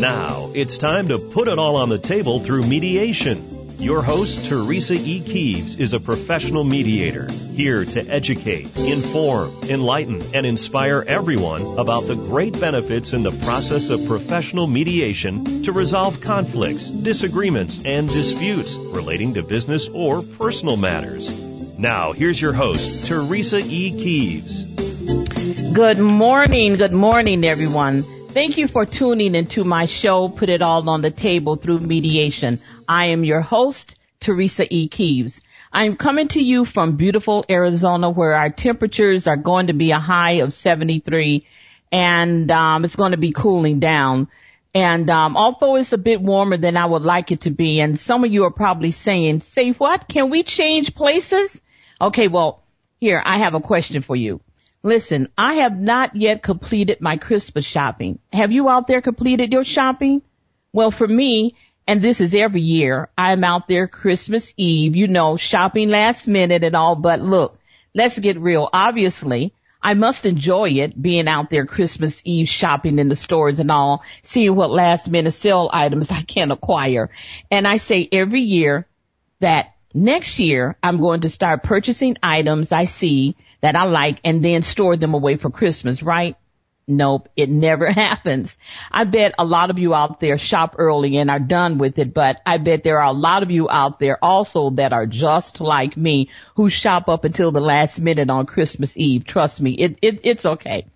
Now, it's time to put it all on the table through mediation. Your host, Teresa E. Keeves, is a professional mediator, here to educate, inform, enlighten, and inspire everyone about the great benefits in the process of professional mediation to resolve conflicts, disagreements, and disputes relating to business or personal matters. Now, here's your host, Teresa E. Keeves. Good morning, good morning, everyone. Thank you for tuning into my show, Put It All on the Table through Mediation. I am your host, Teresa E. Keeves. I'm coming to you from beautiful Arizona where our temperatures are going to be a high of 73 and um, it's going to be cooling down. And um, although it's a bit warmer than I would like it to be, and some of you are probably saying, say what? Can we change places? Okay, well, here, I have a question for you. Listen, I have not yet completed my Christmas shopping. Have you out there completed your shopping? Well, for me, and this is every year. I'm out there Christmas Eve, you know, shopping last minute and all, but look, let's get real. Obviously, I must enjoy it being out there Christmas Eve shopping in the stores and all, seeing what last minute sale items I can acquire. And I say every year that next year I'm going to start purchasing items I see that I like and then store them away for Christmas, right? Nope, it never happens. I bet a lot of you out there shop early and are done with it, but I bet there are a lot of you out there also that are just like me who shop up until the last minute on Christmas Eve. Trust me, it, it it's okay.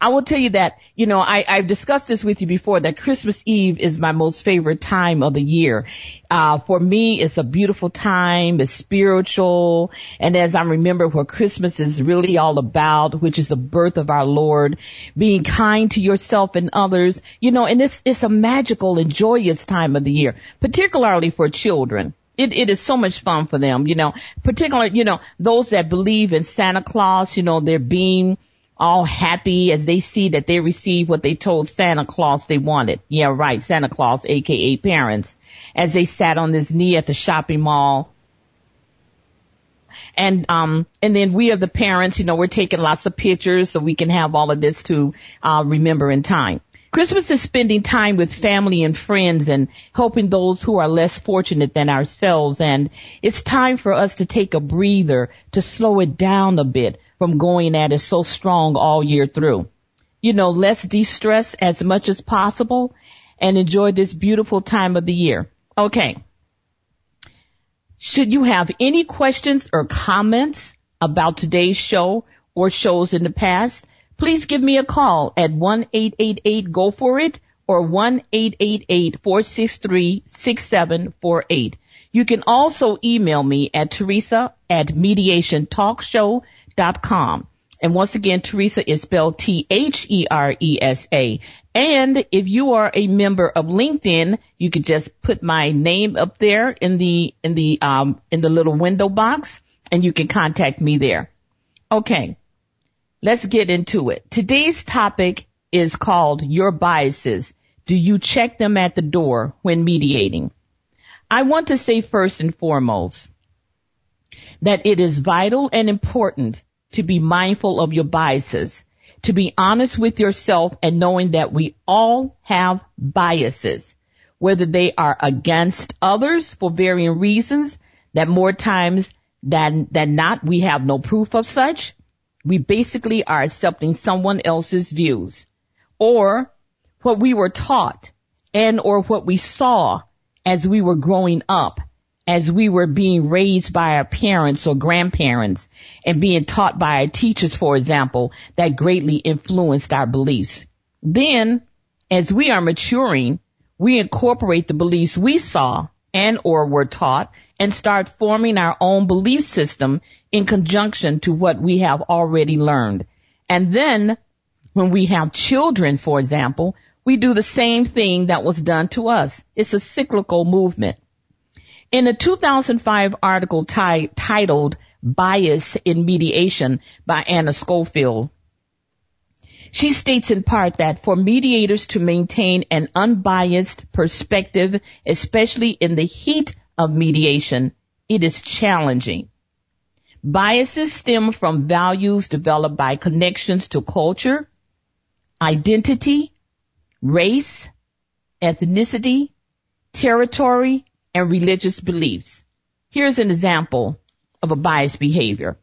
I will tell you that, you know, I, I've discussed this with you before that Christmas Eve is my most favorite time of the year. Uh, for me, it's a beautiful time. It's spiritual. And as I remember what Christmas is really all about, which is the birth of our Lord, being kind to yourself and others, you know, and it's, it's a magical and joyous time of the year, particularly for children. It, it is so much fun for them, you know, particularly, you know, those that believe in Santa Claus, you know, they're being all happy as they see that they received what they told Santa Claus they wanted. Yeah, right. Santa Claus, aka parents, as they sat on this knee at the shopping mall. And, um, and then we are the parents, you know, we're taking lots of pictures so we can have all of this to, uh, remember in time. Christmas is spending time with family and friends and helping those who are less fortunate than ourselves. And it's time for us to take a breather, to slow it down a bit, from going at it so strong all year through. You know, let's de-stress as much as possible and enjoy this beautiful time of the year. Okay. Should you have any questions or comments about today's show or shows in the past, please give me a call at 1-888-GO FOR IT or 1-888-463-6748. You can also email me at Teresa at mediationtalkshow.com com. And once again, Teresa is spelled T-H-E-R-E-S-A. And if you are a member of LinkedIn, you could just put my name up there in the, in the, um, in the little window box and you can contact me there. Okay. Let's get into it. Today's topic is called your biases. Do you check them at the door when mediating? I want to say first and foremost that it is vital and important to be mindful of your biases, to be honest with yourself and knowing that we all have biases, whether they are against others for varying reasons that more times than, than not we have no proof of such. We basically are accepting someone else's views or what we were taught and or what we saw as we were growing up as we were being raised by our parents or grandparents and being taught by our teachers, for example, that greatly influenced our beliefs. Then, as we are maturing, we incorporate the beliefs we saw and or were taught and start forming our own belief system in conjunction to what we have already learned. And then when we have children, for example, we do the same thing that was done to us. It's a cyclical movement. In a 2005 article t- titled Bias in Mediation by Anna Schofield, she states in part that for mediators to maintain an unbiased perspective, especially in the heat of mediation, it is challenging. Biases stem from values developed by connections to culture, identity, race, ethnicity, territory, and religious beliefs. Here's an example of a biased behavior.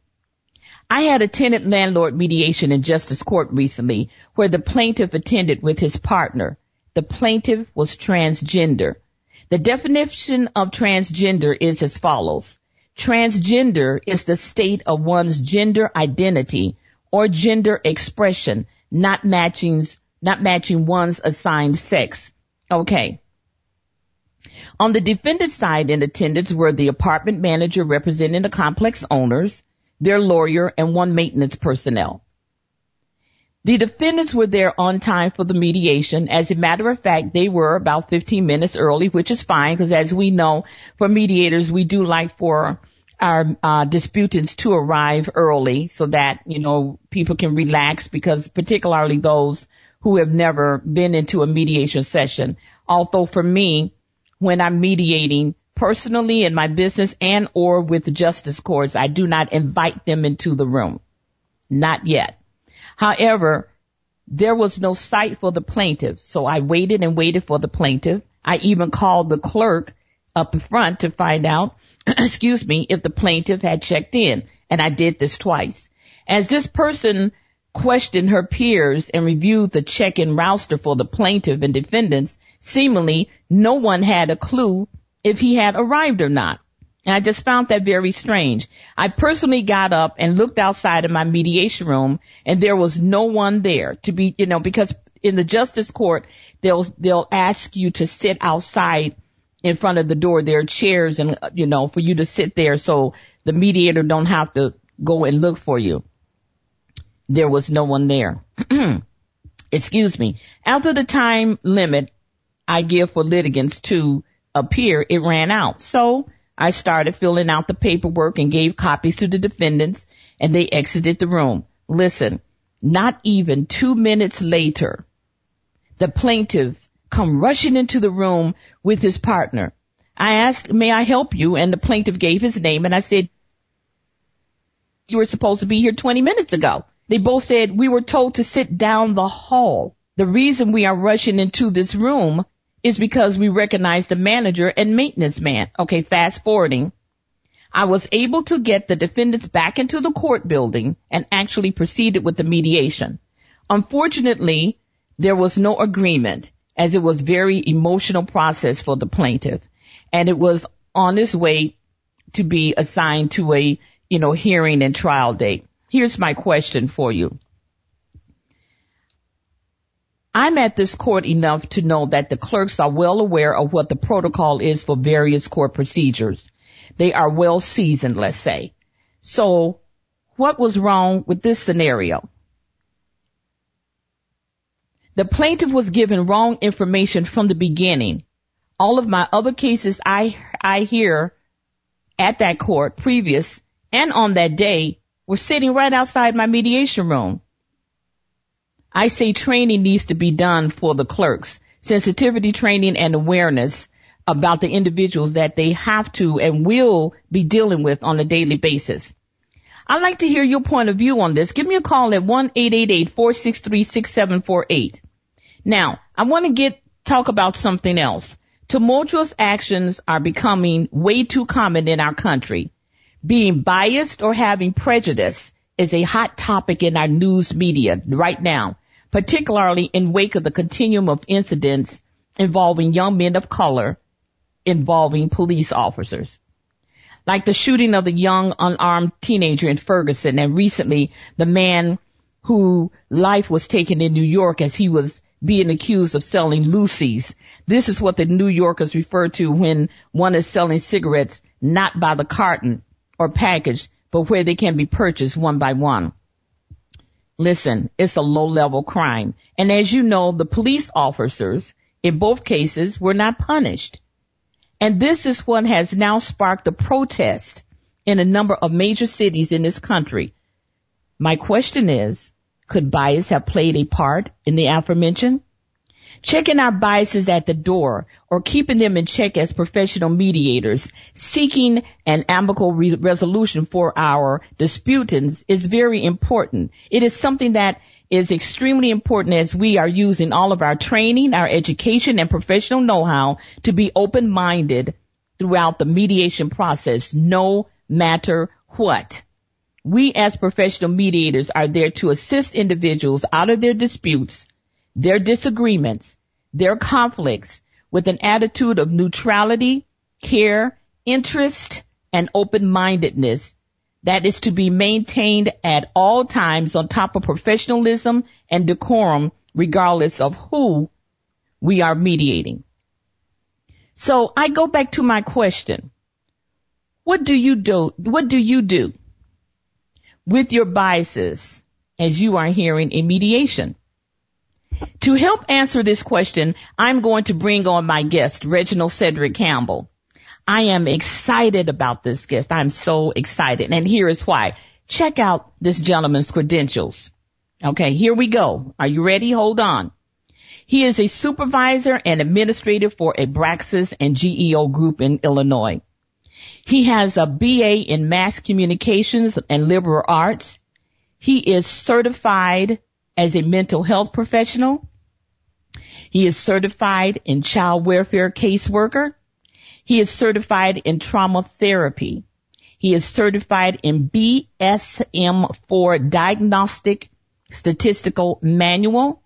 I had a tenant landlord mediation in justice court recently where the plaintiff attended with his partner. The plaintiff was transgender. The definition of transgender is as follows. Transgender is the state of one's gender identity or gender expression not matching, not matching one's assigned sex. Okay. On the defendant side in attendance were the apartment manager representing the complex owners, their lawyer, and one maintenance personnel. The defendants were there on time for the mediation. As a matter of fact, they were about 15 minutes early, which is fine because as we know, for mediators, we do like for our uh, disputants to arrive early so that, you know, people can relax because particularly those who have never been into a mediation session. Although for me, when I'm mediating personally in my business and or with justice courts, I do not invite them into the room. Not yet. However, there was no sight for the plaintiff, so I waited and waited for the plaintiff. I even called the clerk up front to find out, excuse me, if the plaintiff had checked in, and I did this twice. As this person questioned her peers and reviewed the check-in roster for the plaintiff and defendants, seemingly no one had a clue if he had arrived or not. And I just found that very strange. I personally got up and looked outside of my mediation room and there was no one there to be, you know, because in the justice court, they'll, they'll ask you to sit outside in front of the door. There are chairs and, uh, you know, for you to sit there so the mediator don't have to go and look for you. There was no one there. Excuse me. After the time limit I give for litigants to appear, it ran out. So I started filling out the paperwork and gave copies to the defendants and they exited the room. Listen, not even two minutes later, the plaintiff come rushing into the room with his partner. I asked, may I help you? And the plaintiff gave his name and I said, you were supposed to be here 20 minutes ago. They both said, we were told to sit down the hall. The reason we are rushing into this room is because we recognize the manager and maintenance man. Okay, fast forwarding. I was able to get the defendants back into the court building and actually proceeded with the mediation. Unfortunately, there was no agreement as it was very emotional process for the plaintiff and it was on its way to be assigned to a, you know, hearing and trial date. Here's my question for you. I'm at this court enough to know that the clerks are well aware of what the protocol is for various court procedures. They are well seasoned, let's say. So what was wrong with this scenario? The plaintiff was given wrong information from the beginning. All of my other cases I, I hear at that court previous and on that day were sitting right outside my mediation room. I say training needs to be done for the clerks, sensitivity training and awareness about the individuals that they have to and will be dealing with on a daily basis. I'd like to hear your point of view on this. Give me a call at 1-888-463-6748. Now, I want to get, talk about something else. Tumultuous actions are becoming way too common in our country. Being biased or having prejudice is a hot topic in our news media right now particularly in wake of the continuum of incidents involving young men of color involving police officers. Like the shooting of the young unarmed teenager in Ferguson and recently the man who life was taken in New York as he was being accused of selling loosies. This is what the New Yorkers refer to when one is selling cigarettes not by the carton or package, but where they can be purchased one by one. Listen, it's a low level crime. And as you know, the police officers in both cases were not punished. And this is what has now sparked a protest in a number of major cities in this country. My question is, could bias have played a part in the aforementioned? Checking our biases at the door or keeping them in check as professional mediators, seeking an amicable re- resolution for our disputants is very important. It is something that is extremely important as we are using all of our training, our education and professional know-how to be open-minded throughout the mediation process, no matter what. We as professional mediators are there to assist individuals out of their disputes, their disagreements, their conflicts with an attitude of neutrality, care, interest, and open-mindedness that is to be maintained at all times on top of professionalism and decorum regardless of who we are mediating. So I go back to my question. What do you do? What do you do with your biases as you are hearing a mediation? To help answer this question, I'm going to bring on my guest, Reginald Cedric Campbell. I am excited about this guest. I'm so excited. And here is why. Check out this gentleman's credentials. Okay, here we go. Are you ready? Hold on. He is a supervisor and administrator for Abraxas and GEO group in Illinois. He has a BA in mass communications and liberal arts. He is certified as a mental health professional. He is certified in child welfare caseworker. He is certified in trauma therapy. He is certified in DSM4 diagnostic statistical manual.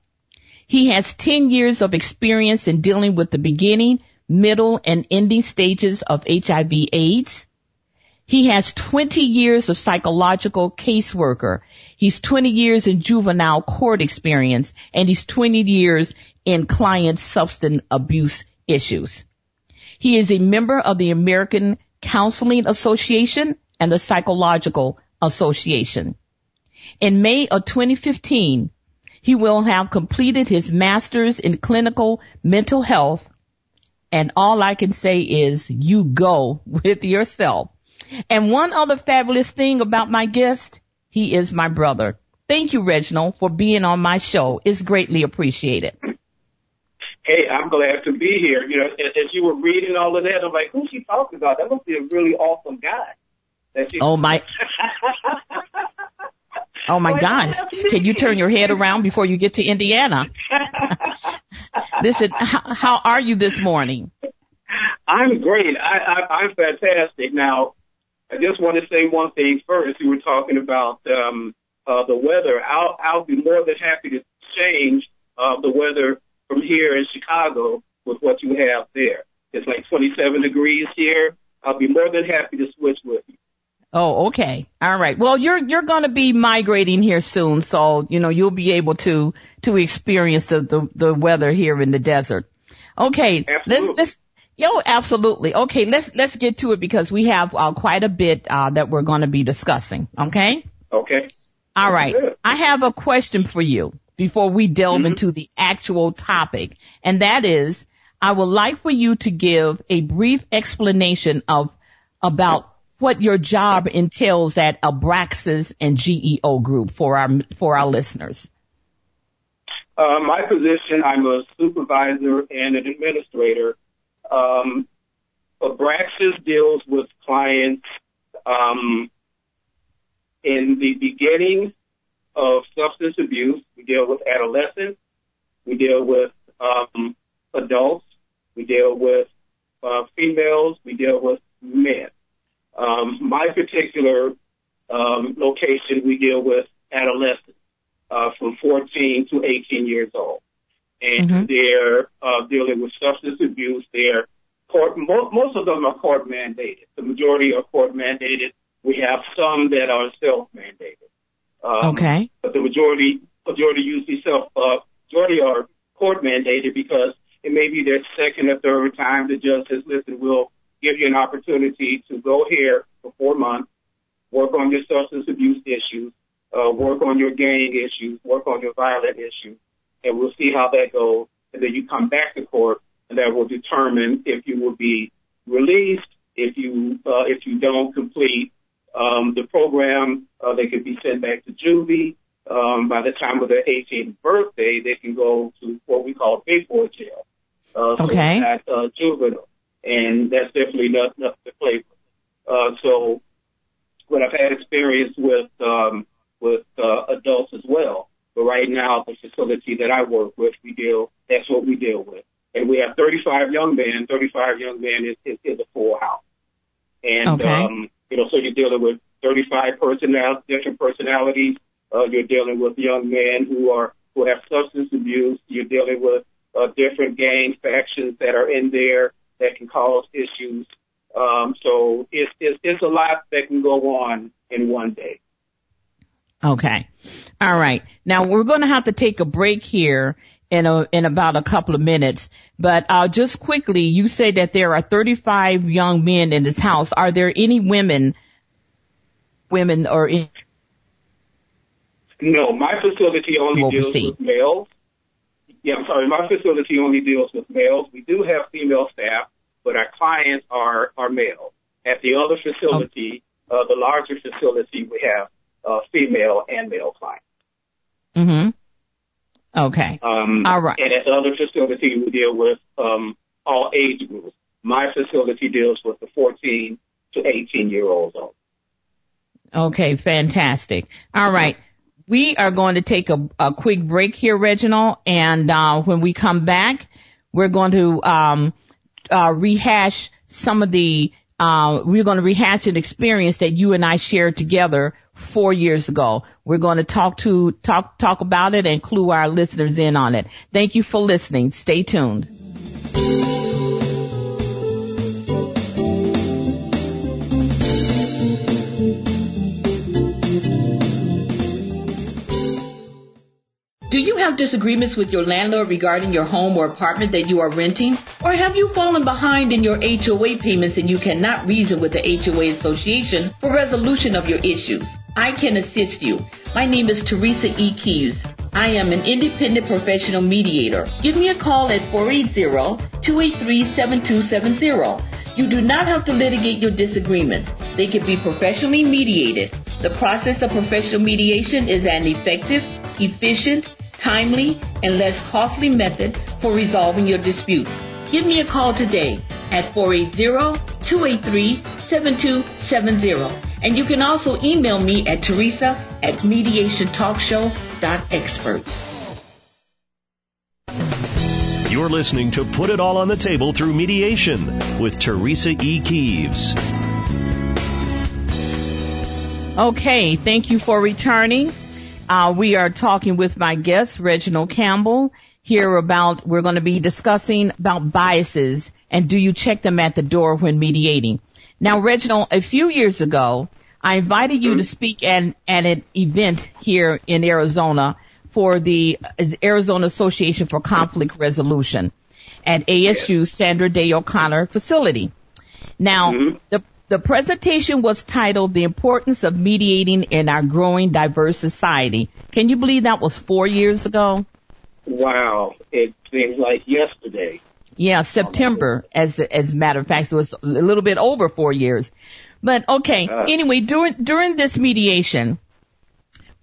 He has 10 years of experience in dealing with the beginning, middle, and ending stages of HIV AIDS. He has 20 years of psychological caseworker. He's 20 years in juvenile court experience and he's 20 years in client substance abuse issues. He is a member of the American Counseling Association and the Psychological Association. In May of 2015, he will have completed his master's in clinical mental health. And all I can say is you go with yourself. And one other fabulous thing about my guest, he is my brother. Thank you, Reginald, for being on my show. It's greatly appreciated. Hey, I'm glad to be here. You know, as you were reading all of that, I'm like, who's she talking about? That must be a really awesome guy. That she- oh my. Oh my gosh. Can you turn your head around before you get to Indiana? Listen, how, how are you this morning? I'm great. I, I, I'm fantastic. Now, I just want to say one thing first. You were talking about um, uh, the weather. I'll, I'll be more than happy to change uh, the weather from here in Chicago with what you have there. It's like 27 degrees here. I'll be more than happy to switch with you. Oh, okay. All right. Well, you're you're going to be migrating here soon, so you know you'll be able to to experience the the, the weather here in the desert. Okay. Absolutely. Let's let's Yo, absolutely. Okay, let's let's get to it because we have uh, quite a bit uh, that we're going to be discussing. Okay. Okay. All right. I have a question for you before we delve mm-hmm. into the actual topic, and that is, I would like for you to give a brief explanation of about what your job entails at Abraxas and GEO Group for our for our listeners. Uh, my position, I'm a supervisor and an administrator. Um, Abraxas deals with clients um, in the beginning of substance abuse. We deal with adolescents. We deal with um, adults. We deal with uh, females. We deal with men. Um, my particular um, location, we deal with adolescents uh, from 14 to 18 years old. And mm-hmm. they're uh, dealing with substance abuse. They're court, mo- most of them are court mandated. The majority are court mandated. We have some that are self mandated. Um, okay. But the majority, majority usually self, uh, majority are court mandated because it may be their second or third time the judge says, listen, we'll give you an opportunity to go here for four months, work on your substance abuse issues, uh, work on your gang issues, work on your violent issues, and we'll see how that goes. And then you come back to court, and that will determine if you will be released. If you uh, if you don't complete um, the program, uh, they could be sent back to juvie. Um, by the time of their 18th birthday, they can go to what we call big boy jail. Uh, okay. So at uh, juvenile and that's definitely not nothing to play with. Uh, so, but I've had experience with um, with uh, adults as well. But right now, the facility that I work with, we deal, that's what we deal with. And we have 35 young men. 35 young men is, is, is a full house. And, Okay. um, you know, so you're dealing with 35 personnel, different personalities. Uh, you're dealing with young men who are, who have substance abuse. You're dealing with, uh, different gang factions that are in there that can cause issues. Um, so it's, it's, it's a lot that can go on in one day. Okay. All right. Now we're going to have to take a break here in a, in about a couple of minutes, but uh, just quickly, you say that there are 35 young men in this house. Are there any women, women or in, No, my facility only deals with males. Yeah, I'm sorry. My facility only deals with males. We do have female staff, but our clients are are male. At the other facility, uh, the larger facility, we have uh, female and male clients. hmm Okay. Um, All right. And at the other facility, we deal with um, all age groups. My facility deals with the 14 to 18 year olds only. Okay, fantastic. All right. We are going to take a, a quick break here, Reginald, and uh, when we come back, we're going to um, uh, rehash some of the. Uh, we're going to rehash an experience that you and I shared together four years ago. We're going to talk to talk talk about it and clue our listeners in on it. Thank you for listening. Stay tuned. Do you have disagreements with your landlord regarding your home or apartment that you are renting? Or have you fallen behind in your HOA payments and you cannot reason with the HOA Association for resolution of your issues? I can assist you. My name is Teresa E. Keeves. I am an independent professional mediator. Give me a call at 480-283-7270. You do not have to litigate your disagreements. They can be professionally mediated. The process of professional mediation is an effective, efficient, timely, and less costly method for resolving your disputes. Give me a call today at 480-283-7270. And you can also email me at teresa at mediationtalkshow.expert. You're listening to Put It All on the Table Through Mediation with Teresa E. Keeves. Okay, thank you for returning. Uh, we are talking with my guest, Reginald Campbell, here about, we're going to be discussing about biases and do you check them at the door when mediating. Now, Reginald, a few years ago, I invited you to mm-hmm. speak at, at an event here in Arizona for the Arizona Association for Conflict Resolution at ASU Sandra Day O'Connor facility. Now, mm-hmm. the the presentation was titled The Importance of Mediating in Our Growing Diverse Society. Can you believe that was four years ago? Wow, it seems like yesterday. Yeah, September, as as a matter of fact, it was a little bit over four years. But okay, Uh. anyway, during during this mediation,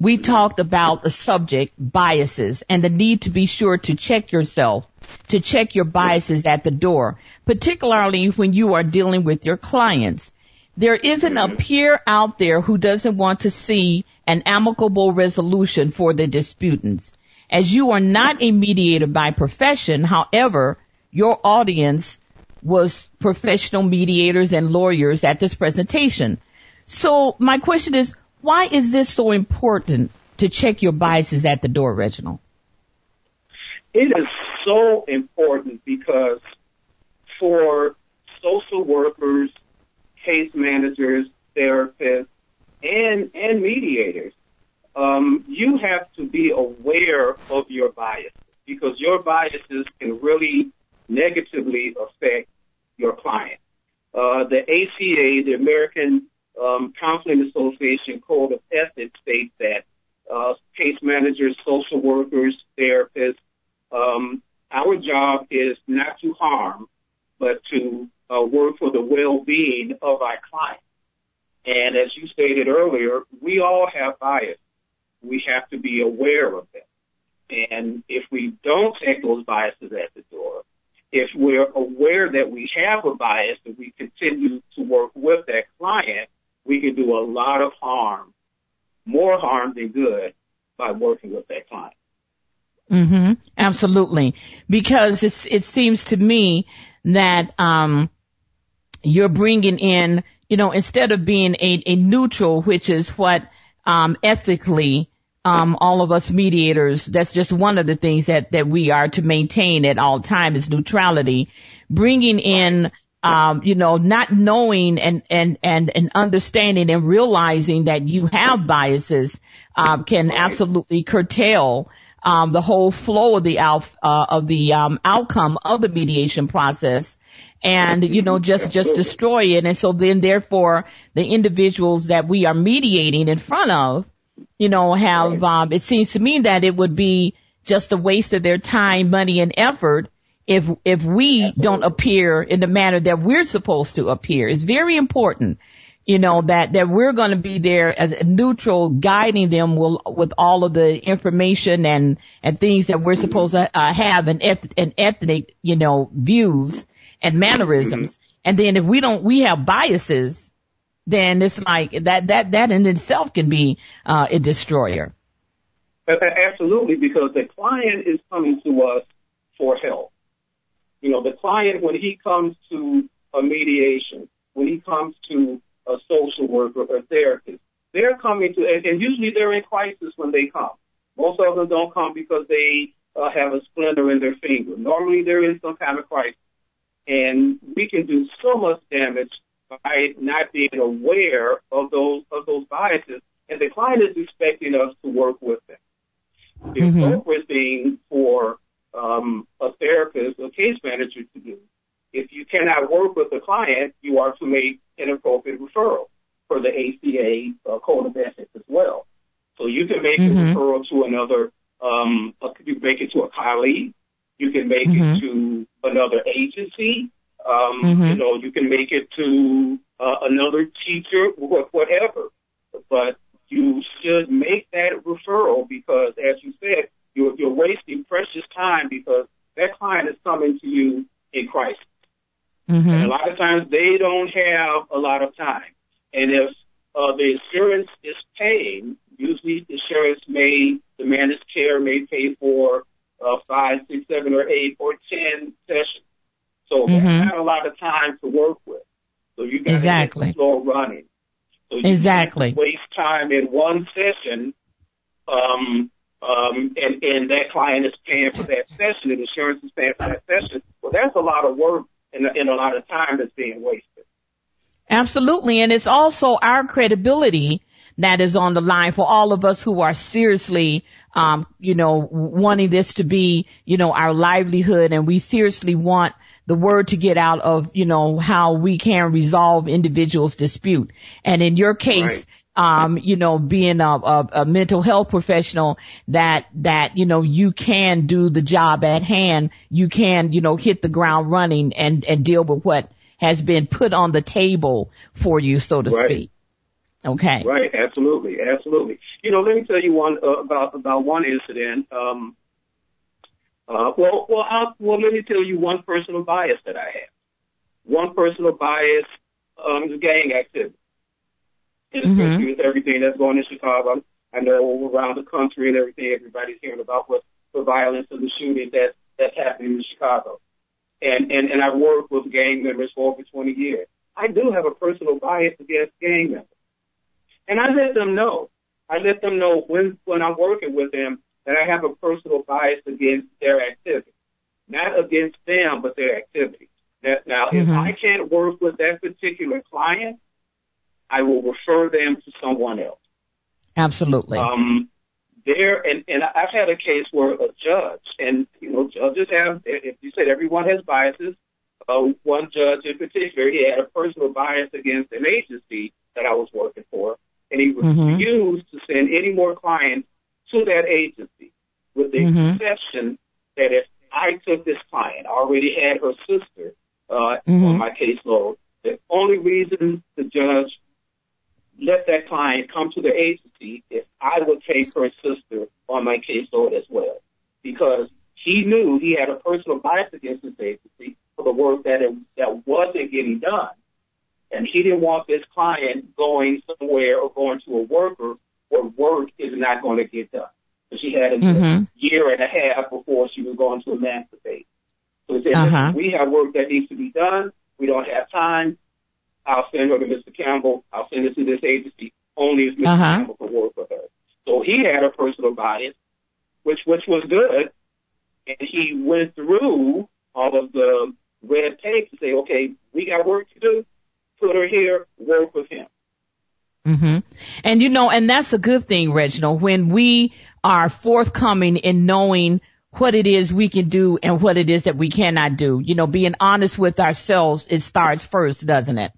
we talked about the subject biases and the need to be sure to check yourself, to check your biases at the door, particularly when you are dealing with your clients. There isn't a peer out there who doesn't want to see an amicable resolution for the disputants. As you are not a mediator by profession, however, your audience was professional mediators and lawyers at this presentation. So my question is, why is this so important to check your biases at the door, Reginald? It is so important because for social workers, case managers, therapists, and and mediators, um, you have to be aware of your biases because your biases can really negatively affect your client. Uh, the ACA, the American um, Counseling Association Code of Ethics states that uh, case managers, social workers, therapists, um, our job is not to harm, but to uh, work for the well-being of our client. And as you stated earlier, we all have bias. We have to be aware of them. And if we don't take those biases at the door, if we're aware that we have a bias and we continue to work with that client, we can do a lot of harm, more harm than good, by working with that client. Mm-hmm. Absolutely. Because it's, it seems to me that, um, you're bringing in, you know, instead of being a, a neutral, which is what, um, ethically, um, all of us mediators, that's just one of the things that, that we are to maintain at all times is neutrality. Bringing in, um, you know, not knowing and, and, and, and understanding and realizing that you have biases, um, can absolutely curtail, um, the whole flow of the out, uh, of the, um, outcome of the mediation process and, you know, just, just destroy it. And so then therefore the individuals that we are mediating in front of, you know, have, um, it seems to me that it would be just a waste of their time, money, and effort if, if we don't appear in the manner that we're supposed to appear. It's very important, you know, that, that we're going to be there as neutral, guiding them with, with all of the information and, and things that we're supposed to uh, have and, eth- and ethnic, you know, views and mannerisms. And then if we don't, we have biases, then it's like that, that, that in itself can be, uh, a destroyer. Absolutely, because the client is coming to us for help. You know, the client, when he comes to a mediation, when he comes to a social worker or therapist, they're coming to, and, and usually they're in crisis when they come. Most of them don't come because they uh, have a splinter in their finger. Normally there is some kind of crisis. And we can do so much damage by not being aware of those of those biases, and the client is expecting us to work with them. The mm-hmm. appropriate thing for um, a therapist or case manager to do, if you cannot work with the client, you are to make an appropriate referral for the ACA uh, code of ethics as well. So you can make mm-hmm. a referral to another, um, a, you can make it to a colleague, you can make mm-hmm. it to another agency, um, mm-hmm. You know, you can make it to uh, another teacher, or whatever. But you should make that referral because, as you said, you're, you're wasting precious time because that client is coming to you in crisis. Mm-hmm. And a lot of times they don't have a lot of time. And if uh, the insurance is paying, usually the insurance may, the managed care may pay for uh, five, six, seven, or eight, or ten sessions. So mm-hmm. there's not a lot of time to work with. So you got exactly. to slow running. So you exactly. waste time in one session, um, um, and, and that client is paying for that session, and insurance is paying for that session. Well, that's a lot of work and, and a lot of time that's being wasted. Absolutely, and it's also our credibility that is on the line for all of us who are seriously, um, you know, wanting this to be, you know, our livelihood, and we seriously want the word to get out of, you know, how we can resolve individuals dispute. And in your case, right. um, you know, being a, a, a, mental health professional that, that, you know, you can do the job at hand. You can, you know, hit the ground running and, and deal with what has been put on the table for you, so to right. speak. Okay. Right. Absolutely. Absolutely. You know, let me tell you one uh, about, about one incident. Um, uh, well, well, I'll, well, let me tell you one personal bias that I have. One personal bias um, is gang activity, especially mm-hmm. with everything that's going in Chicago. I know around the country and everything, everybody's hearing about what the violence and the shooting that that's happening in Chicago. And and and I've worked with gang members for over 20 years. I do have a personal bias against gang members, and I let them know. I let them know when when I'm working with them that I have a personal bias against their activity. Not against them, but their activity. Now, mm-hmm. if I can't work with that particular client, I will refer them to someone else. Absolutely. Um, there, and, and I've had a case where a judge, and you know, judges have, if you said everyone has biases, uh, one judge in particular, he had a personal bias against an agency that I was working for, and he mm-hmm. refused mm-hmm. to send any more clients to that agency with the mm-hmm. exception that if I took this client, I already had her sister uh, mm-hmm. on my caseload, the only reason the judge let that client come to the agency if I would take her sister on my caseload as well. Because he knew he had a personal bias against this agency for the work that it, that wasn't getting done. And he didn't want this client going somewhere or going to a worker where work is not going to get done. So she had a Mhm. year and a half before she was going to emancipate. So said, Uh-huh. we have work that needs to be done. We don't have time. I'll send her to Mr. Campbell. I'll send her to this agency. Only if Mr. Uh-huh. Campbell can work with her. So he had a personal bias, which which was good, and he went through all of the red tape to say, okay, we got work to do. Put her here. Work with him. Hmm And you know, and that's a good thing, Reginald, when we are forthcoming in knowing what it is we can do and what it is that we cannot do. You know, being honest with ourselves, it starts first, doesn't it?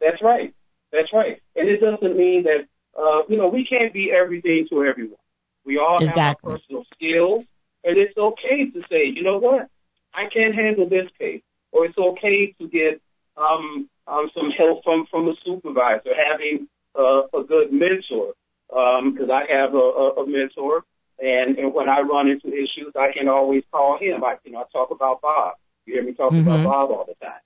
That's right. That's right. And it doesn't mean that, uh, you know, we can't be everything to everyone. We all Exactly. have our personal skills, and it's okay to say, you know what, I can't handle this case, or it's okay to get um, um, some help from from a supervisor, having uh, a good mentor, because I have a, a, a mentor, and, and when I run into issues, I can always call him. I, you know, I talk about Bob. You hear me talk Mhm. about Bob all the time,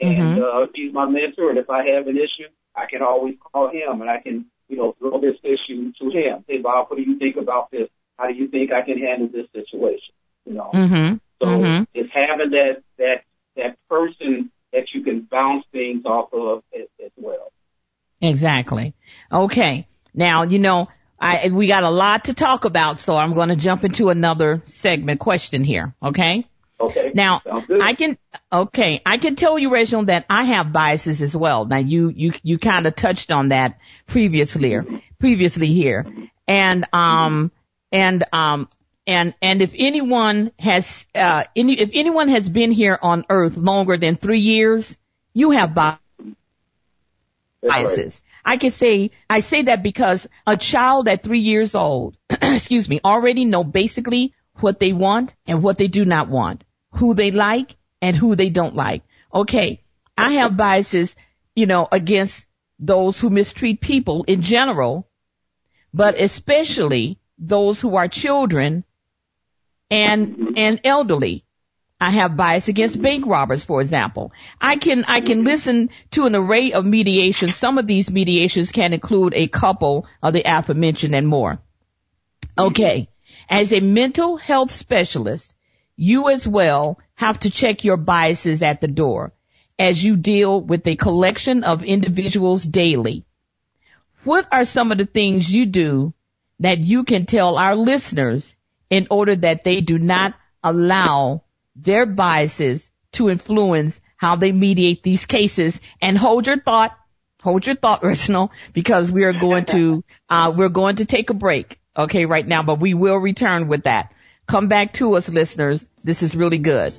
and uh, he's my mentor. And if I have an issue, I can always call him, and I can, you know, throw this issue to him. Say, Bob, what do you think about this? How do you think I can handle this situation? You know, hmm so Mhm. it's having that that that person that you can bounce things off of as, as well. Exactly. Okay. Now, you know, I, we got a lot to talk about, so I'm going to jump into another segment question here. Okay. Okay. Now, I can, okay, I can tell you, Reginald, that I have biases as well. Now, you, you, you kind of touched on that previously, previously here. And, um, and, um, and, and if anyone has, uh, any, if anyone has been here on earth longer than three years, you have biases. I can say, I say that because a child at three years old, excuse me, already know basically what they want and what they do not want, who they like and who they don't like. Okay. I have biases, you know, against those who mistreat people in general, but especially those who are children and, and elderly. I have bias against bank robbers, for example. I can, I can listen to an array of mediations. Some of these mediations can include a couple of the aforementioned and more. Okay. As a mental health specialist, you as well have to check your biases at the door as you deal with a collection of individuals daily. What are some of the things you do that you can tell our listeners in order that they do not allow their biases to influence how they mediate these cases and hold your thought, hold your thought, Reginald, because we are going to, uh, we're going to take a break. Okay, right now, but we will return with that. Come back to us, listeners. This is really good.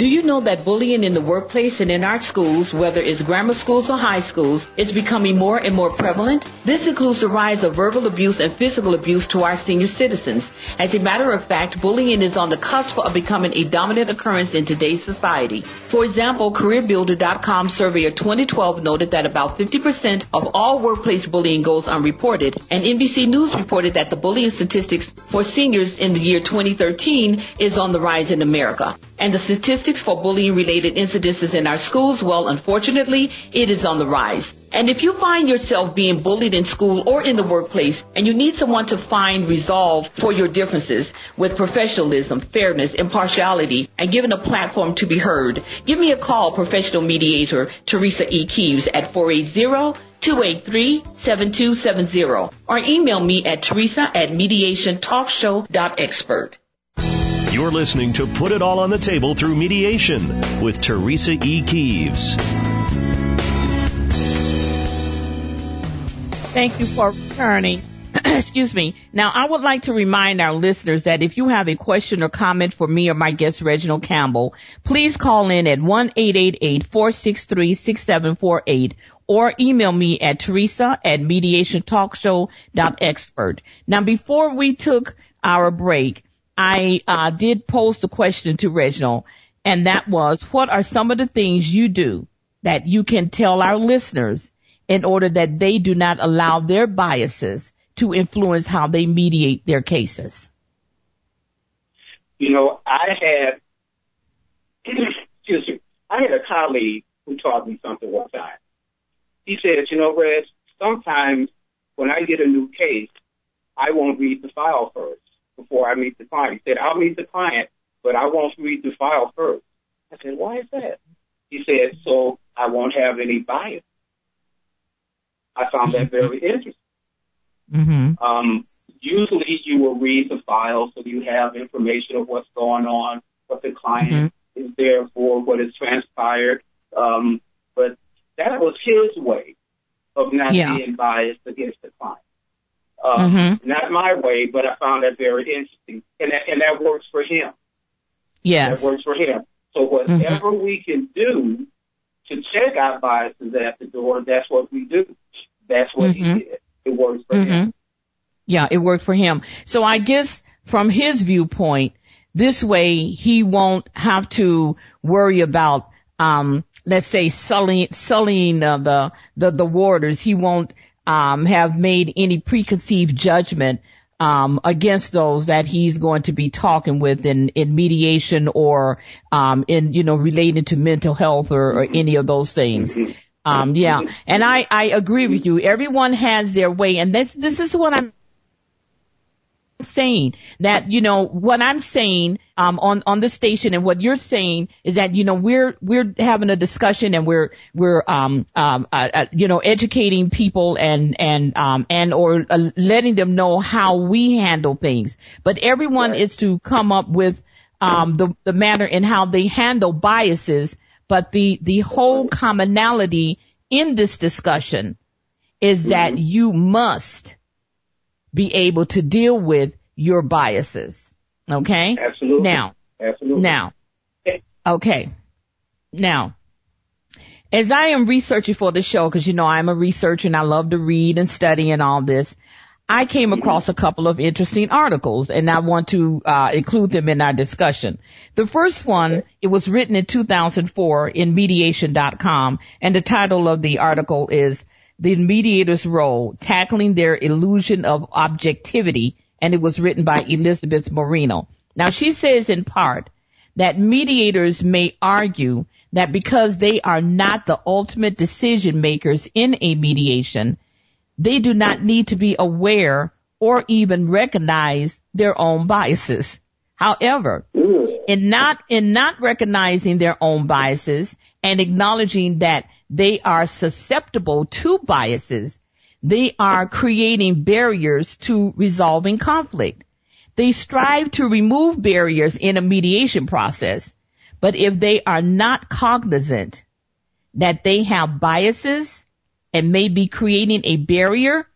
Do you know that bullying in the workplace and in our schools, whether it's grammar schools or high schools, is becoming more and more prevalent? This includes the rise of verbal abuse and physical abuse to our senior citizens. As a matter of fact, bullying is on the cusp of becoming a dominant occurrence in today's society. For example, CareerBuilder.com survey of 2012 noted that about 50% of all workplace bullying goes unreported, and NBC News reported that the bullying statistics for seniors in the year 2013 is on the rise in America. And the statistics for bullying related incidences in our schools, well, unfortunately, it is on the rise. And if you find yourself being bullied in school or in the workplace and you need someone to find resolve for your differences with professionalism, fairness, impartiality, and given a platform to be heard, give me a call, professional mediator Teresa E. Keeves at 480-283-7270 or email me at teresa at mediationtalkshow.expert. You're listening to Put It All on the Table through Mediation with Teresa E. Keeves. Thank you for returning. Excuse me. Now, I would like to remind our listeners that if you have a question or comment for me or my guest Reginald Campbell, please call in at 1-888-463-6748 or email me at teresa at mediationtalkshow.expert. Now, before we took our break, I uh, did pose a question to Reginald, and that was, what are some of the things you do that you can tell our listeners in order that they do not allow their biases to influence how they mediate their cases? You know, I had, excuse me, I had a colleague who taught me something one time. He said, you know, Reg, sometimes when I get a new case, I won't read the file first before I meet the client. He said, I'll meet the client, but I won't read the file first. I said, why is that? He said, so I won't have any bias. I found that very interesting. Mm-hmm. Um, usually you will read the file so you have information of what's going on, what the client mm-hmm. is there for, what has transpired. Um, but that was his way of not yeah. being biased against the client. Um, mm-hmm. Not my way, but I found that very interesting, and that, and that works for him. Yes, that works for him. So whatever mm-hmm. we can do to check our biases at the door, that's what we do. That's what he did. It works for him. Yeah, it worked for him. So I guess from his viewpoint, this way he won't have to worry about, um, let's say sullying, sullying uh, the, the, the waters. He won't, um, have made any preconceived judgment, um, against those that he's going to be talking with in, in mediation or, um, in, you know, related to mental health or, or any of those things. Um, yeah. And I, I agree with you. Everyone has their way. And this, this is what I'm saying that you know what I'm saying um, on on the station and what you're saying is that you know we're we're having a discussion and we're we're um um uh, uh, you know educating people and and um and or uh, letting them know how we handle things but everyone right. is to come up with um the the manner in how they handle biases but the the whole commonality in this discussion is mm-hmm. that you must be able to deal with your biases. Okay? Absolutely. Now. Absolutely. Now. Okay. Now. As I am researching for the show, because you know I'm a researcher and I love to read and study and all this, I came across a couple of interesting articles and I want to uh, include them in our discussion. The first one, it was written in 2004 in mediation.com and the title of the article is The Mediator's Role, Tackling Their Illusion of Objectivity and it was written by Elizabeth Moreno. Now she says in part that mediators may argue that because they are not the ultimate decision makers in a mediation, they do not need to be aware or even recognize their own biases. However, mm. in not, in not recognizing their own biases and acknowledging that they are susceptible to biases, they are creating barriers to resolving conflict. They strive to remove barriers in a mediation process, but if they are not cognizant that they have biases and may be creating a barrier,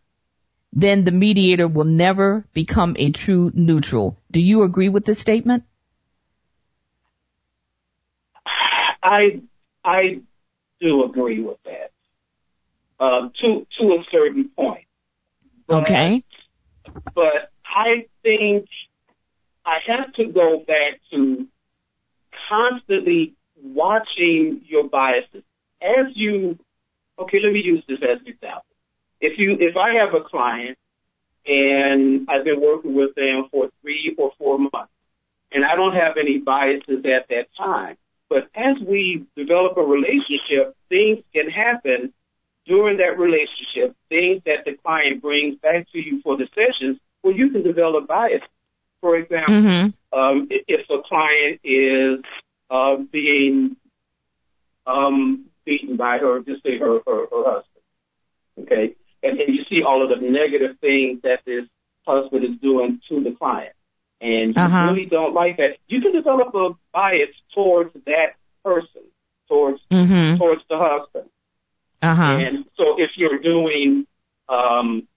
then the mediator will never become a true neutral. Do you agree with this statement? I I do agree with that uh, to to a certain point. But, okay. But I think I have to go back to constantly watching your biases as you. Okay, let me use this as an example. If you, if I have a client and I've been working with them for three or four months, and I don't have any biases at that time, but as we develop a relationship, things can happen during that relationship, things that the client brings back to you for the sessions, well, you can develop bias. For example, mm-hmm. um, if a client is uh, being um, beaten by her, just say her, her, her husband, okay, and, and you see all of the negative things that this husband is doing to the client, and you uh-huh. really don't like that, you can develop a bias towards that person, towards mm-hmm. towards the husband. Uh-huh. And so if you're doing um,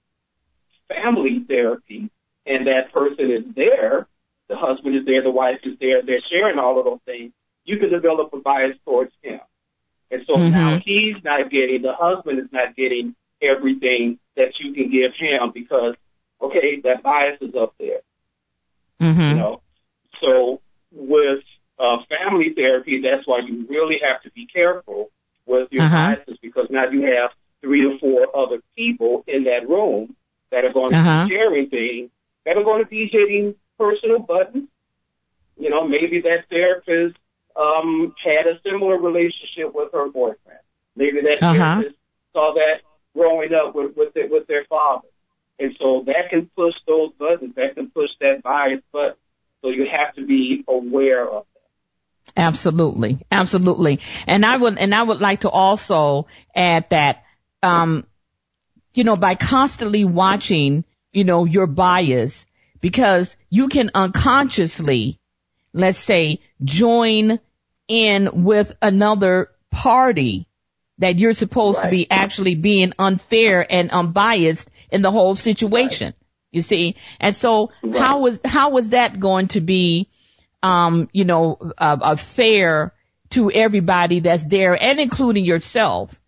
family therapy and that person is there, the husband is there, the wife is there, they're sharing all of those things, you can develop a bias towards him. And so mm-hmm. now he's not getting, the husband is not getting everything that you can give him because, okay, that bias is up there. Mm-hmm. You know, so with uh, family therapy, that's why you really have to be careful with your uh-huh. biases because now you have three or four other people in that room that are going to uh-huh. be sharing things that are going to be hitting personal buttons. You know, maybe that therapist um, had a similar relationship with her boyfriend. Maybe that Uh-huh. therapist saw that growing up with with, their, with their father, and so that can push those buttons. That can push that bias button. So you have to be aware of that. Absolutely. Absolutely. And I would, and I would like to also add that, um, you know, by constantly watching, you know, your bias, because you can unconsciously, let's say, join in with another party that you're supposed to be actually being unfair and unbiased in the whole situation. You see? And so how was, how was that going to be, um, you know, uh, uh, fair to everybody that's there and including yourself?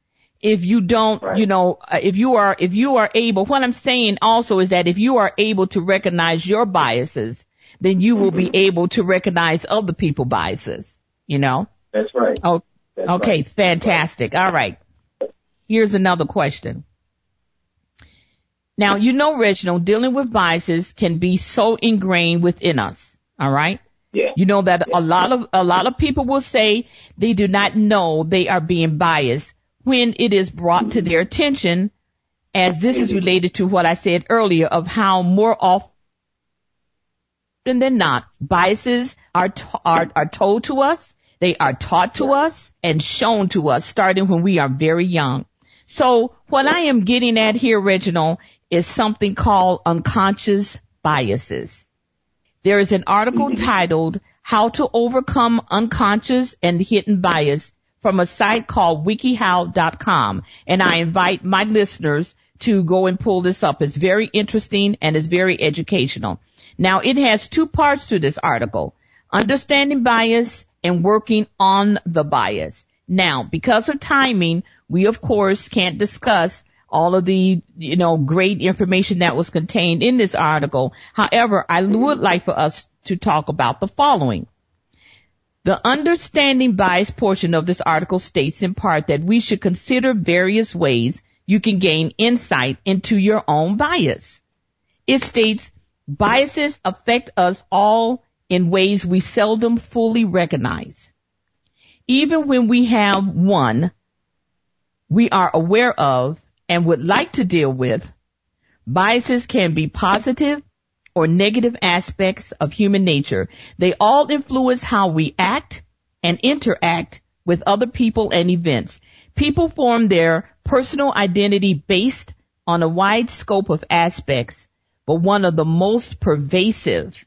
If you don't, Right. you know, uh, if you are, if you are able, what I'm saying also is that if you are able to recognize your biases, then you will be able to recognize other people's biases, you know? That's right. Oh, That's okay, right. fantastic. All right. Here's another question. Now, you know, Reginald, dealing with biases can be so ingrained within us. All right. Yeah. You know that a lot of, a lot of people will say they do not know they are being biased when it is brought to their attention as this is related to what I said earlier of how more often than not, biases are, t- are, are told to us, they are taught to us and shown to us starting when we are very young. So what I am getting at here, Reginald, is something called unconscious biases. There is an article mm-hmm. titled How to Overcome Unconscious and Hidden Bias from a site called wikihow.com. And I invite my listeners to go and pull this up. It's very interesting and it's very educational. Now it has two parts to this article. Understanding bias and working on the bias. Now, because of timing, we of course can't discuss all of the, you know, great information that was contained in this article. However, I would like for us to talk about the following. The understanding bias portion of this article states in part that we should consider various ways you can gain insight into your own bias. It states biases affect us all in ways we seldom fully recognize. Even when we have one we are aware of and would like to deal with, biases can be positive or negative aspects of human nature. They all influence how we act and interact with other people and events. People form their personal identity based on a wide scope of aspects, but one of the most pervasive,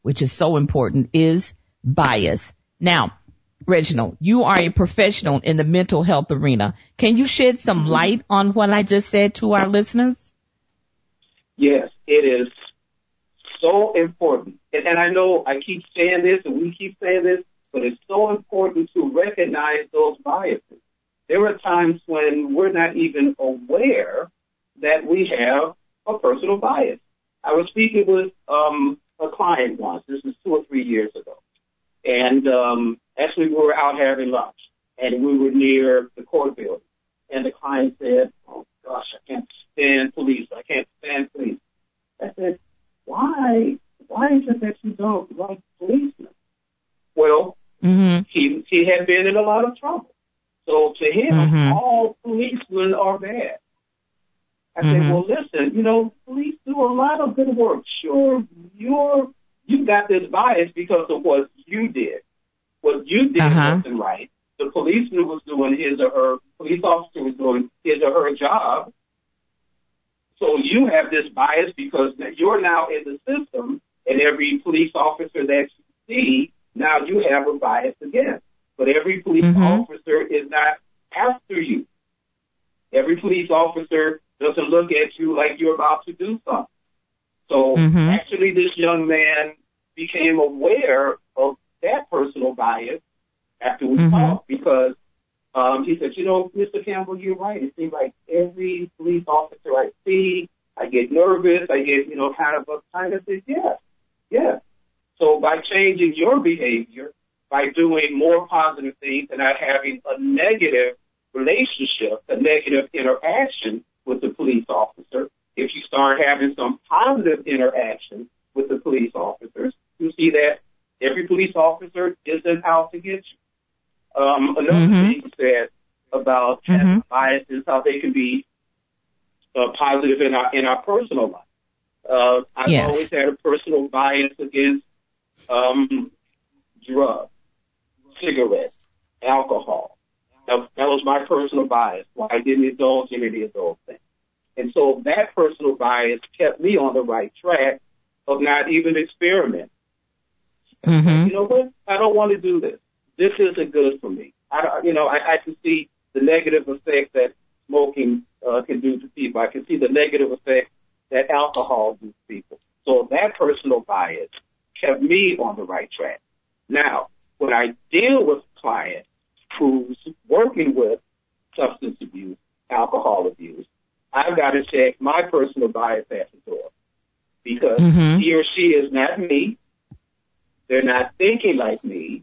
which is so important, is bias. Now, Reginald, you are a professional in the mental health arena. Can you shed some light on what I just said to our listeners? Yes, it is so important. And, and I know I keep saying this and we keep saying this, but it's so important to recognize those biases. There are times when we're not even aware that we have a personal bias. I was speaking with um, a client once. This is two or three years ago. And um, actually, we were out having lunch, and we were near the court building. And the client said, "Oh gosh, I can't stand police. I can't stand police." I said, "Why? Why is it that you don't like policemen?" Well, Mm-hmm. he he had been in a lot of trouble. So to him, Mhm. all policemen are bad. I Mhm. said, well, listen, you know, police do a lot of good work. Sure, you're you got this bias because of what you did. What you did Uh-huh. wasn't right. The policeman was doing his or her police officer was doing his or her job. So you have this bias because you're now in the system, and every police officer that you see now you have a bias again. But every police Mhm. officer is not after you. Every police officer doesn't look at you like you're about to do something. So Mhm. actually, this young man became aware that personal bias after we Mhm. talked because um, he said, you know, Mr. Campbell, you're right. It seems like every police officer I see, I get nervous. I get, you know, kind of uptight. I said, yes, yes. So by changing your behavior, by doing more positive things and not having a negative relationship, a negative interaction with the police officer, if you start having some positive interaction with the police officers, you see that every police officer isn't out to get you. Um, another mm-hmm. thing you said about mm-hmm. biases, how they can be uh, positive in our in our personal life. Uh, I've yes. always had a personal bias against um, drugs, cigarettes, alcohol. That, that was my personal bias. Why I didn't indulge in any of those things. And so that personal bias kept me on the right track of not even experimenting. Mm-hmm. You know what? I don't want to do this. This isn't good for me. I, you know, I, I can see the negative effects that smoking uh, can do to people. I can see the negative effects that alcohol do to people. So that personal bias kept me on the right track. Now, when I deal with clients who's working with substance abuse, alcohol abuse, I've got to check my personal bias at the door because mm-hmm. he or she is not me. They're not thinking like me.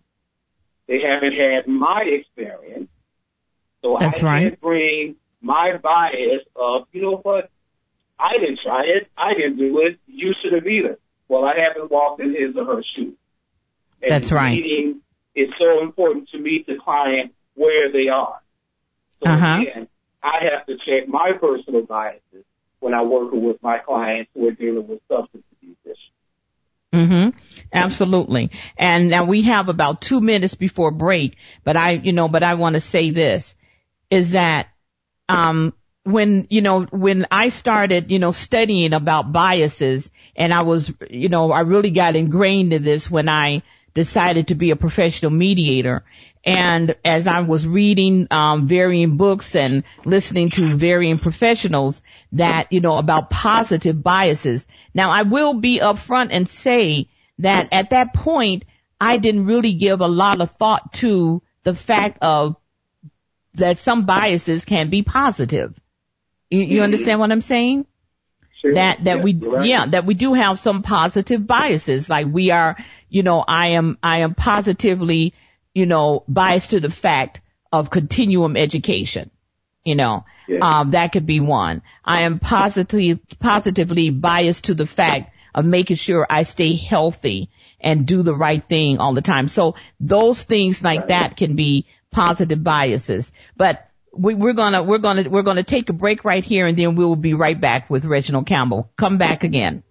They haven't had my experience. So That's I right. can't bring my bias of, you know what? I didn't try it. I didn't do it. You should have either. Well, I haven't walked in his or her shoes. And That's right. Meeting is so important to meet the client where they are. So uh-huh. again, I have to check my personal biases when I work with my clients who are dealing with substance. Mm-hmm. Absolutely. And now we have about two minutes before break, but I, you know, but I want to say this is that, um, when, you know, when I started, you know, studying about biases and I was, you know, I really got ingrained in this when I decided to be a professional mediator. And as I was reading um, varying books and listening to varying professionals that, you know, about positive biases. Now I will be upfront and say that at that point, I didn't really give a lot of thought to the fact of that some biases can be positive. You, you understand what I'm saying? Sure. That, that we, right. yeah, that we do have some positive biases. Like we are, you know, I am, I am positively, you know, biased to the fact of continuum education. You know, yeah. um, that could be one. I am positively, positively biased to the fact of making sure I stay healthy and do the right thing all the time. So those things like that can be positive biases. But we, we're gonna, we're gonna, we're gonna take a break right here and then we will be right back with Reginald Campbell. Come back again.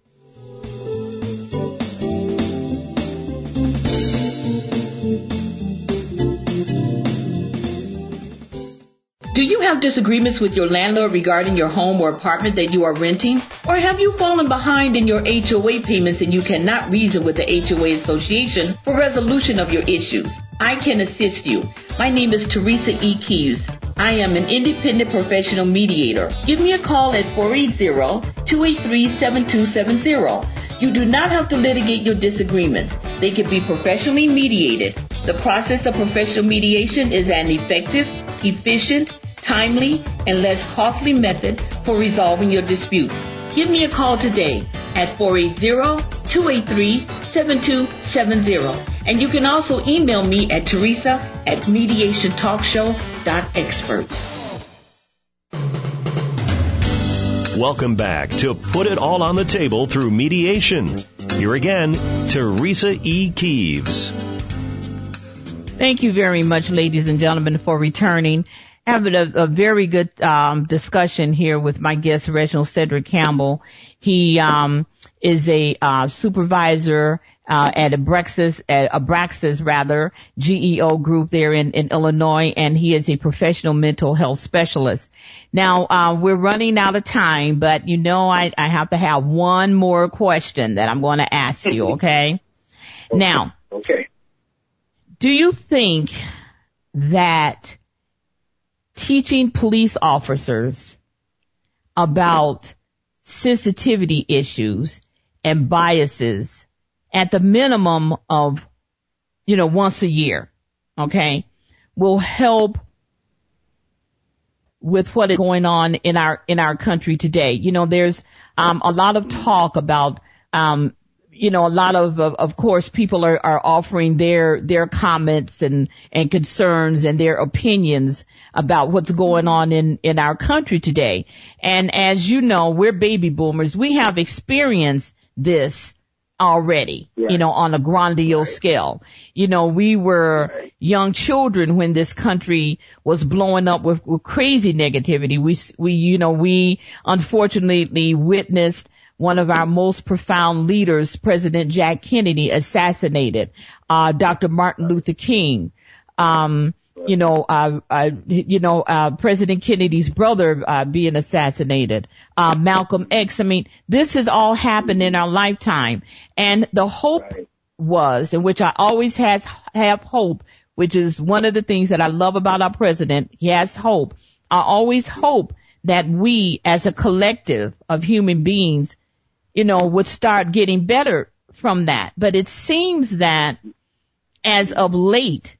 Do you have disagreements with your landlord regarding your home or apartment that you are renting? Or have you fallen behind in your HOA payments and you cannot reason with the HOA Association for resolution of your issues? I can assist you. My name is Teresa E. Keeves. I am an independent professional mediator. Give me a call at 480-283-7270. You do not have to litigate your disagreements. They can be professionally mediated. The process of professional mediation is an effective, efficient, timely, and less costly method for resolving your disputes. Give me a call today at 480-283-7270. And you can also email me at teresa at mediationtalkshow.expert. Welcome back to Put It All on the Table through Mediation. Here again, Teresa E. Keeves. Thank you very much, ladies and gentlemen, for returning. Having a, a very good um, discussion here with my guest, Reginald Cedric Campbell. He um, is a uh, supervisor uh, at Abraxas, at Abraxas rather, GEO group there in, in Illinois, and he is a professional mental health specialist. Now, uh, we're running out of time, but you know I, I have to have one more question that I'm going to ask you, okay? okay. Now, okay. do you think that teaching police officers about sensitivity issues and biases at the minimum of, you know, once a year, okay, will help with what is going on in our, in our country today. You know, there's, um, a lot of talk about, um, you know, a lot of, of, of course, people are, are offering their, their comments and, and concerns and their opinions about what's going on in, in our country today. And as you know, we're baby boomers. We have experienced this already, Right. you know, on a grandiose Right. scale. You know, we were Right. young children when this country was blowing up with, with crazy negativity. We, we, you know, we unfortunately witnessed one of our most profound leaders, President Jack Kennedy, assassinated, uh, Dr. Martin Luther King, um, you know, uh, uh, you know, uh, President Kennedy's brother, uh, being assassinated, uh, Malcolm X. I mean, this has all happened in our lifetime. And the hope Right. was, in which I always has, have hope, which is one of the things that I love about our president. He has hope. I always hope that we as a collective of human beings, you know, would start getting better from that. But it seems that as of late,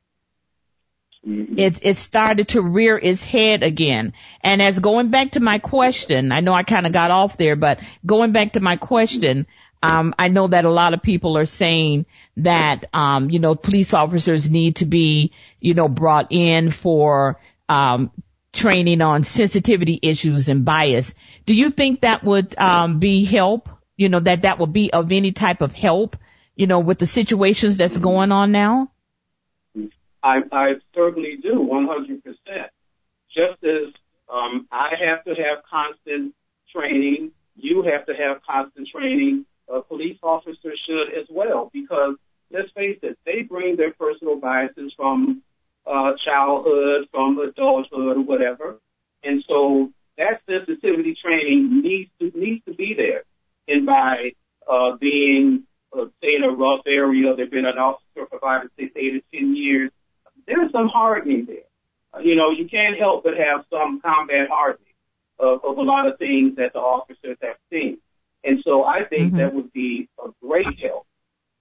Mhm. it it started to rear its head again. And as going back to my question, I know I kind of got off there, but going back to my question, um, I know that a lot of people are saying that um, you know police officers need to be you know brought in for um, training on sensitivity issues and bias. Do you think that would um, be help? You know that that would be of any type of help? You know with the situations that's going on now. I, I certainly do, 100%. Just as um, I have to have constant training, you have to have constant training, a police officer should as well, because let's face it, they bring their personal biases from uh, childhood, from adulthood, or whatever. And so that sensitivity training needs to, needs to be there. And by uh, being, uh, say, in a rough area, they've been an officer for five or six, eight or ten years, there's some hardening there. Uh, you know, you can't help but have some combat hardening of, of a lot of things that the officers have seen. And so I think Mhm. that would be a great help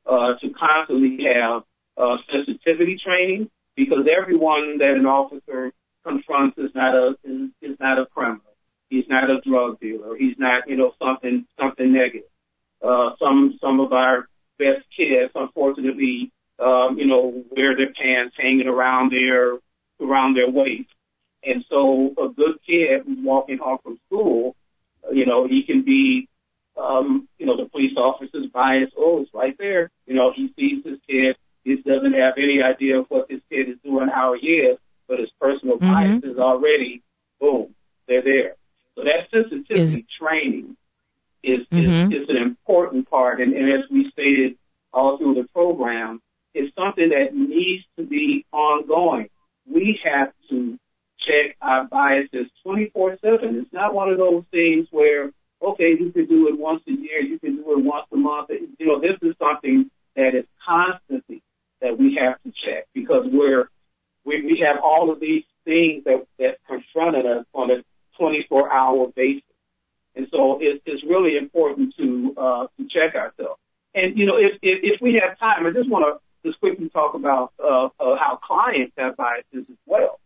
uh, to constantly have uh, sensitivity training because everyone that an officer confronts is not a is, is not a criminal. He's not a drug dealer. He's not you know something something negative. Uh, some some of our best kids, unfortunately, um, you know, wear their pants hanging around their around their waist. And so a good kid who's walking home from school, uh, you know, he can be, um, you know, the police officer's bias. Oh, it's right there. You know, he sees this kid. He doesn't have any idea of what this kid is doing, how he is, but his personal Mhm. bias is already, boom, they're there. Is- training is, Mhm. is, is an important part. And, and as we stated all through the program, it's something that needs to be ongoing. We have to check our biases 24-7. It's not one of those things where, okay, you can do it once a year, you can do it once a month. You know, this is something that is constantly that we have to check because we're, we, we have all of these things that, that confronted us on a 24 hour basis. And so it's, it's really important to, uh, to check ourselves. And, you know, if, if, if we have time, I just want to just quickly talk about, uh, uh, how clients have biases as well.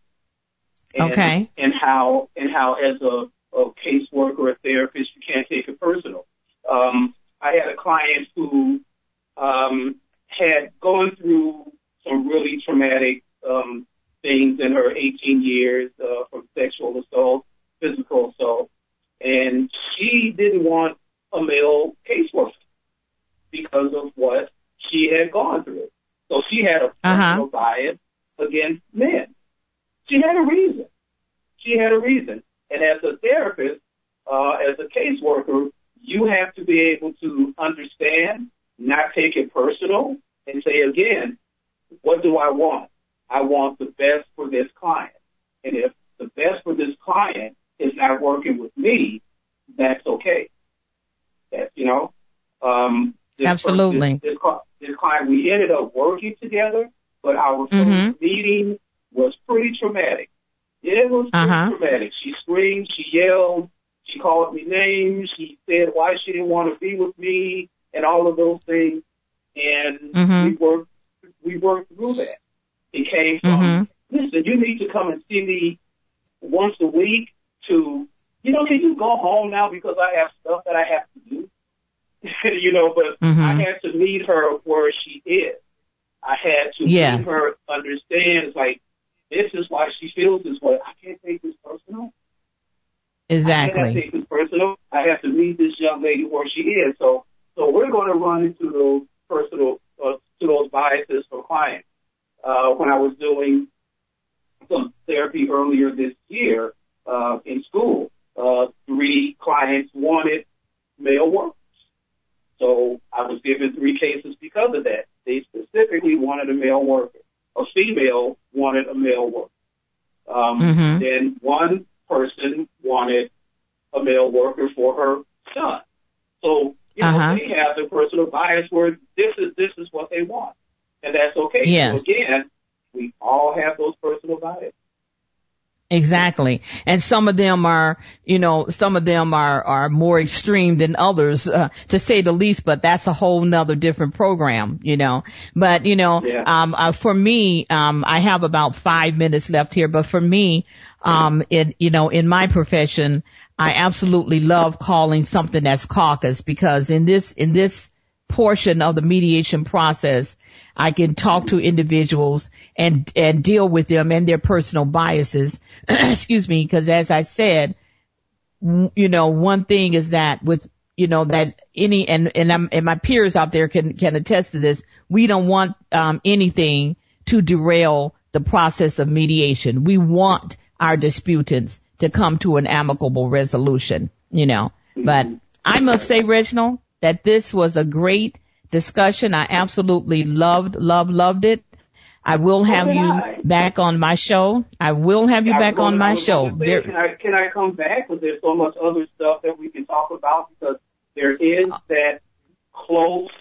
And, Okay. And how, and how as a, a caseworker, a therapist, you can't take it personal. Um, I had a client who, um, had gone through some really traumatic, um, things in her 18 years, uh, from sexual assault, physical assault, and she didn't want a male caseworker because of what she had gone through. So she had a personal Uh-huh. bias against men. She had a reason. She had a reason. And as a therapist, uh, as a caseworker, you have to be able to understand, not take it personal, and say again, what do I want? I want the best for this client. And if the best for this client is not working with me, that's okay. That's, you know, um, this Absolutely. This, this, this client, we ended up working together, but our first Mhm. meeting was pretty traumatic. It was pretty Uh-huh. traumatic. She screamed, she yelled, she called me names, she said why she didn't want to be with me, and all of those things. And Mhm. we worked, we worked through that. It came from, Mhm. listen, you need to come and see me once a week to, you know, can you go home now because I have stuff that I have to do? you know, but Mhm. I had to meet her where she is. I had to Yes. meet her understand, like, this is why she feels this way. I can't take this personal. Exactly. I can't take this personal. I have to meet this young lady where she is. So So we're going to run into those personal, uh, to those biases for clients. Uh, when I was doing some therapy earlier this year, uh, in school, uh, three clients wanted male workers. So I was given three cases because of that. They specifically wanted a male worker. A female wanted a male worker. Um, mm-hmm. Then one person wanted a male worker for her son. So you know uh-huh. they have the personal bias where this is this is what they want, and that's okay. Yes. So again, we all have those personal biases. Exactly. And some of them are, you know, some of them are, are more extreme than others, uh, to say the least, but that's a whole nother different program, you know. But, you know, yeah. um, uh, for me, um, I have about five minutes left here, but for me, um, in, you know, in my profession, I absolutely love calling something that's caucus because in this, in this portion of the mediation process, I can talk to individuals and, and deal with them and their personal biases. Excuse me, because as I said, you know, one thing is that with, you know, that any, and, and I'm, and my peers out there can, can attest to this. We don't want, um, anything to derail the process of mediation. We want our disputants to come to an amicable resolution, you know, but I must say, Reginald, that this was a great discussion. I absolutely loved, loved, loved it. I will have you I. back on my show. I will have you back on my show. Can, I, can I come back? Because there's so much other stuff that we can talk about because there is that close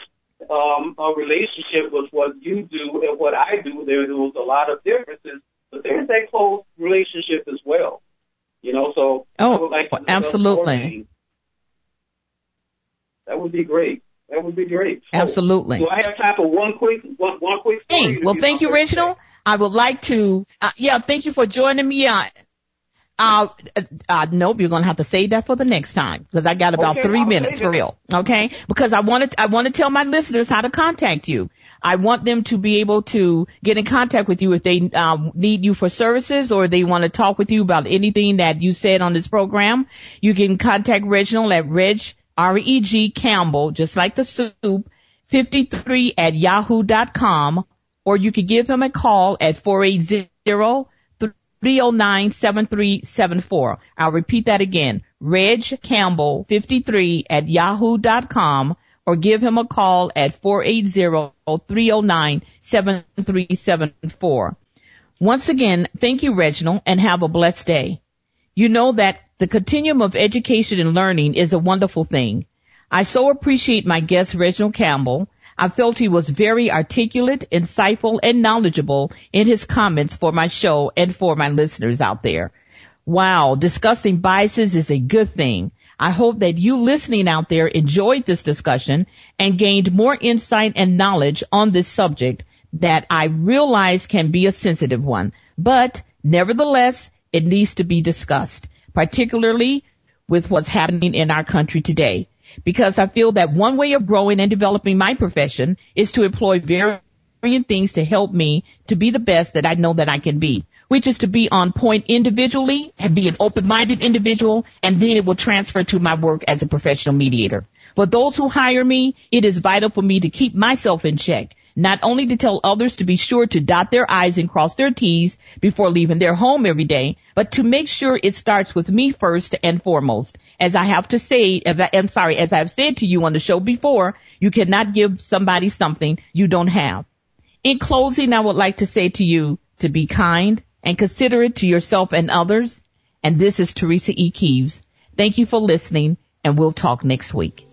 um, a relationship with what you do and what I do. There, there was a lot of differences, but there's that close relationship as well. You know, so oh, like absolutely. That would be great. That would be great. So, Absolutely. Do I have time for one quick, one, one quick Hey, well, thank you, Reginald. I would like to, uh, yeah, thank you for joining me. Uh, uh, uh, nope, you're gonna have to save that for the next time because I got about okay, 3 I'll minutes for real. Okay, because I want to, I want to tell my listeners how to contact you. I want them to be able to get in contact with you if they um, need you for services or they want to talk with you about anything that you said on this program. You can contact Reginald at Reg R-E-G Campbell, just like the soup, 53 at yahoo.com, or you could give him a call at 480-309-7374. I'll repeat that again. Reg Campbell, 53 at yahoo.com, or give him a call at 480-309-7374. Once again, thank you, Reginald, and have a blessed day. You know that the continuum of education and learning is a wonderful thing. I so appreciate my guest, Reginald Campbell. I felt he was very articulate, insightful, and knowledgeable in his comments for my show and for my listeners out there. Wow, discussing biases is a good thing. I hope that you listening out there enjoyed this discussion and gained more insight and knowledge on this subject that I realize can be a sensitive one, but nevertheless, it needs to be discussed particularly with what's happening in our country today. Because I feel that one way of growing and developing my profession is to employ varying things to help me to be the best that I know that I can be, which is to be on point individually and be an open-minded individual, and then it will transfer to my work as a professional mediator. For those who hire me, it is vital for me to keep myself in check not only to tell others to be sure to dot their I's and cross their T's before leaving their home every day, but to make sure it starts with me first and foremost. As I have to say, I'm sorry, as I've said to you on the show before, you cannot give somebody something you don't have. In closing, I would like to say to you to be kind and considerate to yourself and others. And this is Teresa E. Keeves. Thank you for listening and we'll talk next week.